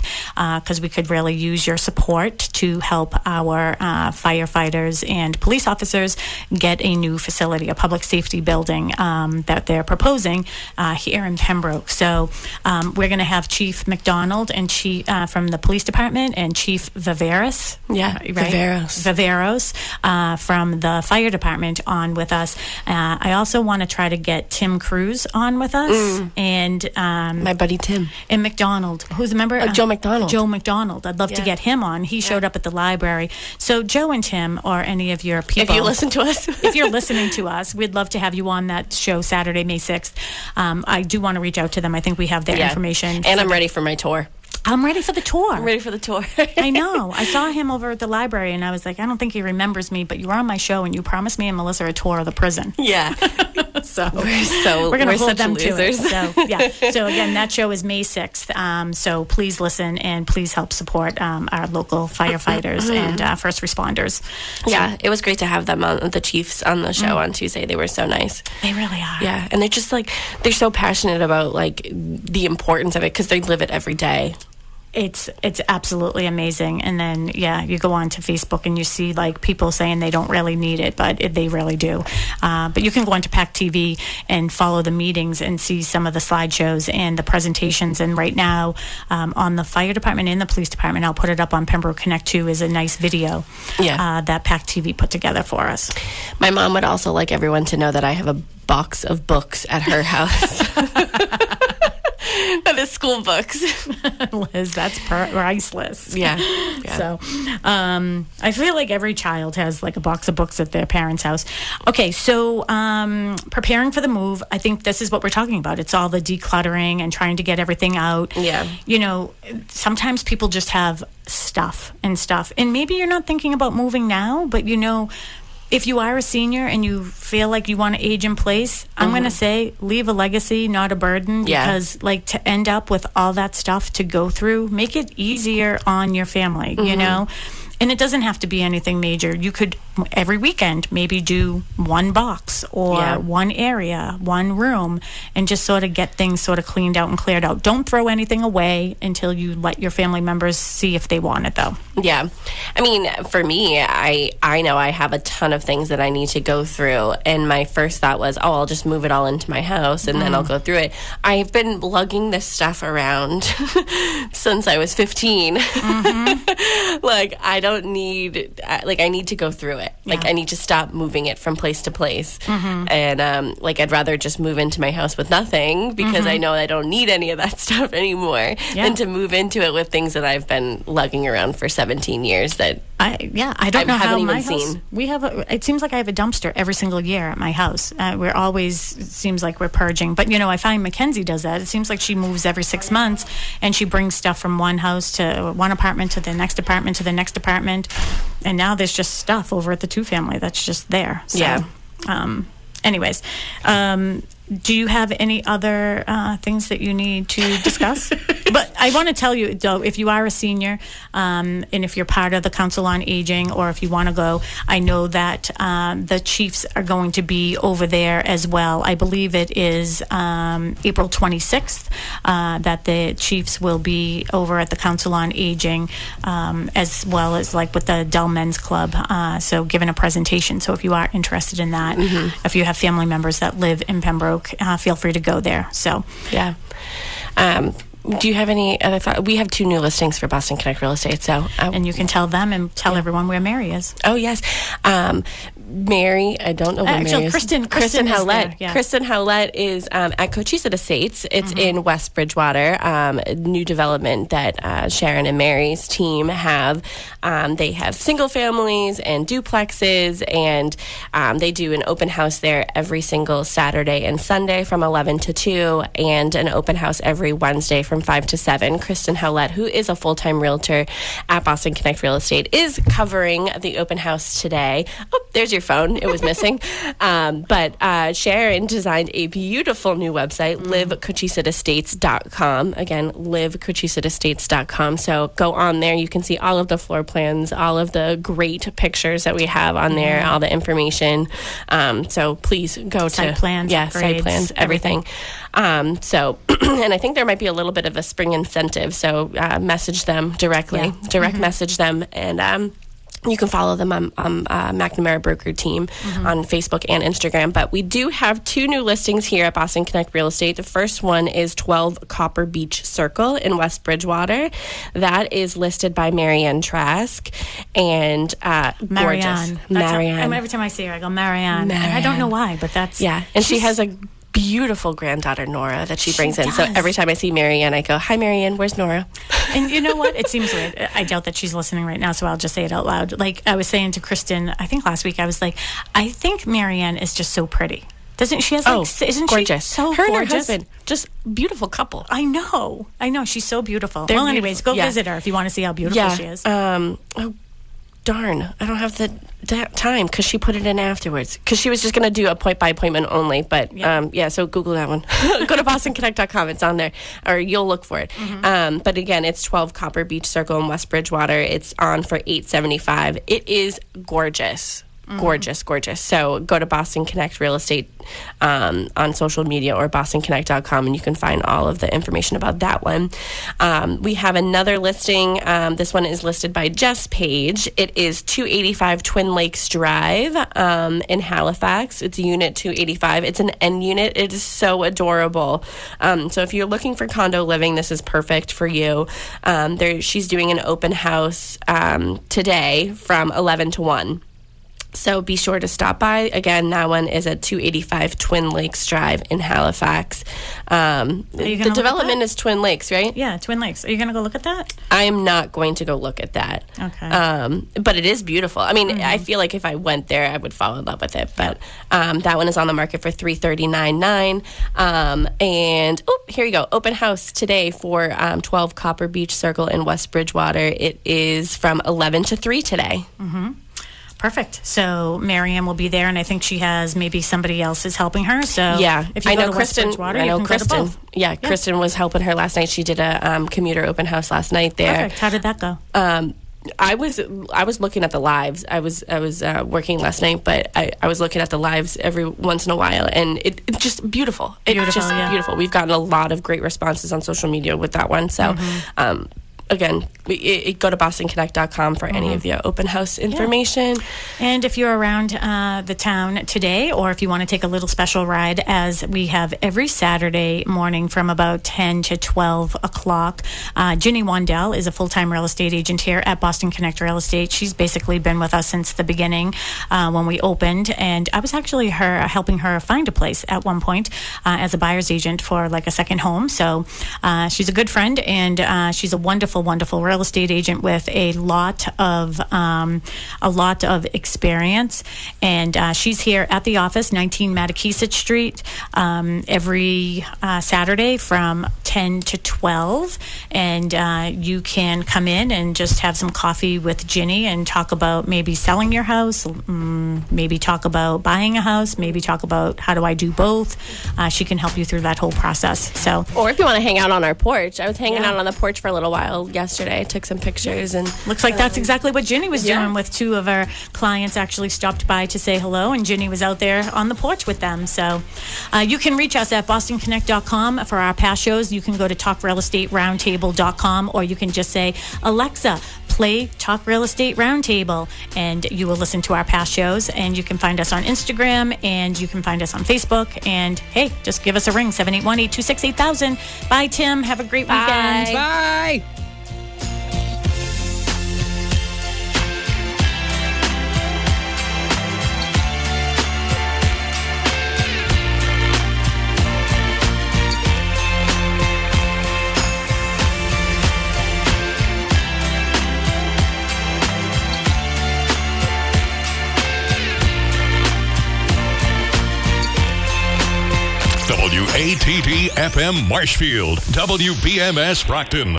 because we could really use your support to help our uh, firefighters and police officers get a new facility, a public safety building um, that they're proposing uh, here in Pembroke. So um, we're going to have Chief McDonald and Chief uh, from the police department and Chief Viveris. Yeah, uh, Viveros. Viveros uh, from the fire department on with us. Uh, I also want to try to get Tim Cruz on with us Mm. and um, my buddy Tim. and McDonald, who's a member. Oh, Joe McDonald. Joe McDonald. I'd love to get him on. He showed up at the library. So Joe and Tim, or any of your people, If you listen to us, if you're listening to us, we'd love to have you on that show Saturday, May 6th. Um, I do want to reach out to them. I think we have their Yeah. information. and I'm ready for my tour. I'm ready for the tour. I'm ready for the tour. I know. I saw him over at the library, and I was like, I don't think he remembers me, but you were on my show, and you promised me and Melissa a tour of the prison. yeah, So we're so we're going to we're hold them losers. to it. So yeah. So again, that show is May sixth. Um, so please listen and please help support um, our local firefighters and uh, first responders. yeah, it was great to have them on the Chiefs on the show on Tuesday. They were so nice. They really are. Yeah, and they're just like they're so passionate about like the importance of it because they live it every day. It's it's absolutely amazing. And then yeah, you go on to Facebook and you see like people saying they don't really need it, but it, they really do. Uh, but you can go onto PAC TV and follow the meetings and see some of the slideshows and the presentations. And right now, um, on the fire department and the police department, I'll put it up on Pembroke Connect too. Is a nice video Yeah. uh, that PAC TV put together for us. My mom would also like everyone to know that I have a box of books at her house. that is school books. Liz, that's priceless. Yeah. yeah. So, um, I feel like every child has like a box of books at their parents' house. Okay, so um, preparing for the move, I think this is what we're talking about. It's all the decluttering and trying to get everything out. Yeah. You know, sometimes people just have stuff and stuff, and maybe you're not thinking about moving now, but you know. If you are a senior and you feel like you want to age in place, I'm going to say leave a legacy, not a burden. Mm-hmm. Yeah. Because like to end up with all that stuff to go through make it easier on your family Mm-hmm. you know and it doesn't have to be anything major you could every weekend maybe do one box or Yeah. one area one room and just sort of get things sort of cleaned out and cleared out don't throw anything away until you let your family members see if they want it though Yeah. I mean, for me, I I know I have a ton of things that I need to go through and my first thought was, "Oh, I'll just move it all into my house and then I'll mm. go through it." I've been lugging this stuff around since I was 15. Mm-hmm. like I don't need uh, like I need to go through it. Like Yeah. I need to stop moving it from place to place. And um like I'd rather just move into my house with nothing because I know I don't need any of that stuff anymore Yeah. than to move into it with things that I've been lugging around for 17 years that I yeah, I don't I know how my house. seen. We have a. It seems like I have a dumpster every single year at my house. Uh, we're always. It seems like we're purging, but you know, I find Mackenzie does that. It seems like she moves every six months, and she brings stuff from one house to one apartment to the next apartment to the next apartment, and now there's just stuff over at the two family that's just there. So, Yeah. Um, anyways, um, do you have any other uh, things that you need to discuss? but I want to tell you, though, if you are a senior um, and if you're part of the Council on Aging or if you want to go, I know that um, the Chiefs are going to be over there as well. I believe it is um, April 26th uh, that the Chiefs will be over at the Council on Aging um, as well as like with the Dell Men's Club. Uh, so giving a presentation. So if you are interested in that, if you have family members that live in Pembroke, uh, feel free to go there. So Yeah. Um, do you have any other thought? We have two new listings for Boston Connect Real Estate. So, uh, and you can tell them and tell everyone where Mary is. oh yes, um, Mary. I don't know where Actually, Mary is. Kristen- Kristen Kristen Howlett. yeah. Kristen Howlett is um, at Cochise Estates. It's Mm-hmm. in West Bridgewater. Um, a new development that uh, Sharon and Mary's team have. Um, they have single families and duplexes, and um, they do an open house there every single Saturday and Sunday from 11 to 2, and an open house every Wednesday from 5 to 7. Kristen Howlett, who is a full time realtor at Boston Connect Real Estate, is covering the open house today. Oh, there's your phone. It was missing. um, but uh, Sharon designed a beautiful new website, livecochiseestates.com. Again, livecochiseestates.com. So go on there. You can see all of the floor plans, all of the great pictures that we have on there, all the information. Um, so please go Site to plans, yeah, site plans, everything. Um, so, and I think there might be a little bit of a spring incentive. So uh, message them directly, Yeah. direct message them, and um, you can follow them on, on uh, McNamara Broker Team on Facebook and Instagram. But we do have two new listings here at Boston Connect Real Estate. The first one is 12 Copper Beach Circle in West Bridgewater. That is listed by Marianne Trask and uh, Marianne. gorgeous Marianne. I'm- every time I see her, I go Marianne. And I don't know why, but that's Yeah, and she has a beautiful granddaughter Nora that she brings in. does. So every time I see Marianne, I go, "Hi, Marianne. Where's Nora?" And you know what? It seems weird. I doubt that she's listening right now, so I'll just say it out loud. Like I was saying to Kristen, I think last week I was like, I think Marianne is just so pretty. Doesn't she has like Oh, isn't gorgeous! she so her and her gorgeous? husband, just beautiful couple. I know. I know. She's so beautiful. They're well, anyways, go yeah. visit her if you want to see how beautiful she is. Um. Oh, darn! I don't have the that time because she put it in afterwards. Because she was just going to do a point by appointment only. But Yeah. um, yeah. So Google that one. Go to BostonConnect.com. It's on there, or you'll look for it. Mm-hmm. Um, but again, it's 12 Copper Beach Circle in West Bridgewater. It's on for 875. It is gorgeous. Mm-hmm. Gorgeous, gorgeous. So go to Boston Connect Real Estate um, on social media or bostonconnect.com and you can find all of the information about that one. Um, we have another listing. Um, this one is listed by Jess Page. It is 285 Twin Lakes Drive um, in Halifax. It's unit 285. It's an end unit. It is so adorable. Um, so if you're looking for condo living, this is perfect for you. Um, there, she's doing an open house today from 11 to 1. So be sure to stop by. Again, that one is at 285 Twin Lakes Drive in Halifax. Um, the gonna look at development is Twin Lakes, right? yeah, Twin Lakes. Are you going to go look at that? I am not going to go look at that. Okay. Um, but it is beautiful. I mean, I feel like if I went there, I would fall in love with it. But um, that one is on the market for three thirty nine nine. Um, and oh, here you go. Open house today for um, twelve Copper Beach Circle in West Bridgewater. It is from eleven to three today. Perfect. So Marianne will be there, and I think she has maybe somebody else is helping her. So Yeah, if you I know Kristen. I you know can Kristen. both. Yeah, Kristen was helping her last night. She did a um, commuter open house last night there. Perfect. How did that go? Um, I was I was looking at the lives. I was I was uh, working last night, but I, I was looking at the lives every once in a while, and it, it's just beautiful. It's Beautiful, just yeah. beautiful. We've gotten a lot of great responses on social media with that one. So, Mm-hmm. um, again, we, it, go to bostonconnect.com for Mm-hmm. any of the open house information. And if you're around uh, the town today, or if you want to take a little special ride, as we have every Saturday morning from about 10 to 12 o'clock, uh, Ginny Wandell is a full time real estate agent here at Boston Connect Real Estate. She's basically been with us since the beginning uh, when we opened, and I was actually her helping her find a place at one point uh, as a buyer's agent for like a second home. So uh, she's a good friend, and uh, she's a wonderful, wonderful real estate agent with a lot of um, a lot of experience. And uh, she's here at the office, 19 Mattakeesett Street, um, every uh, Saturday from 10 10 to 12. And uh, you can come in and just have some coffee with Ginny and talk about maybe selling your house, mm, maybe talk about buying a house, maybe talk about how do I do both. Uh, she can help you through that whole process. So, Or if you want to hang out on our porch. I was hanging Yeah. out on the porch for a little while yesterday. I took some pictures and Looks like that's exactly what Ginny was Yeah. doing with two of our clients actually stopped by to say hello and Ginny was out there on the porch with them. So uh, you can reach us at bostonconnect.com for our past shows. You can go to talkrealestateroundtable.com or you can just say, Alexa, play Talk Real Estate Roundtable and you will listen to our past shows and you can find us on Instagram and you can find us on Facebook and hey, just give us a ring 781-826-8000. Bye Tim, have a great weekend. Bye. WATD FM Marshfield, WBMS Brockton.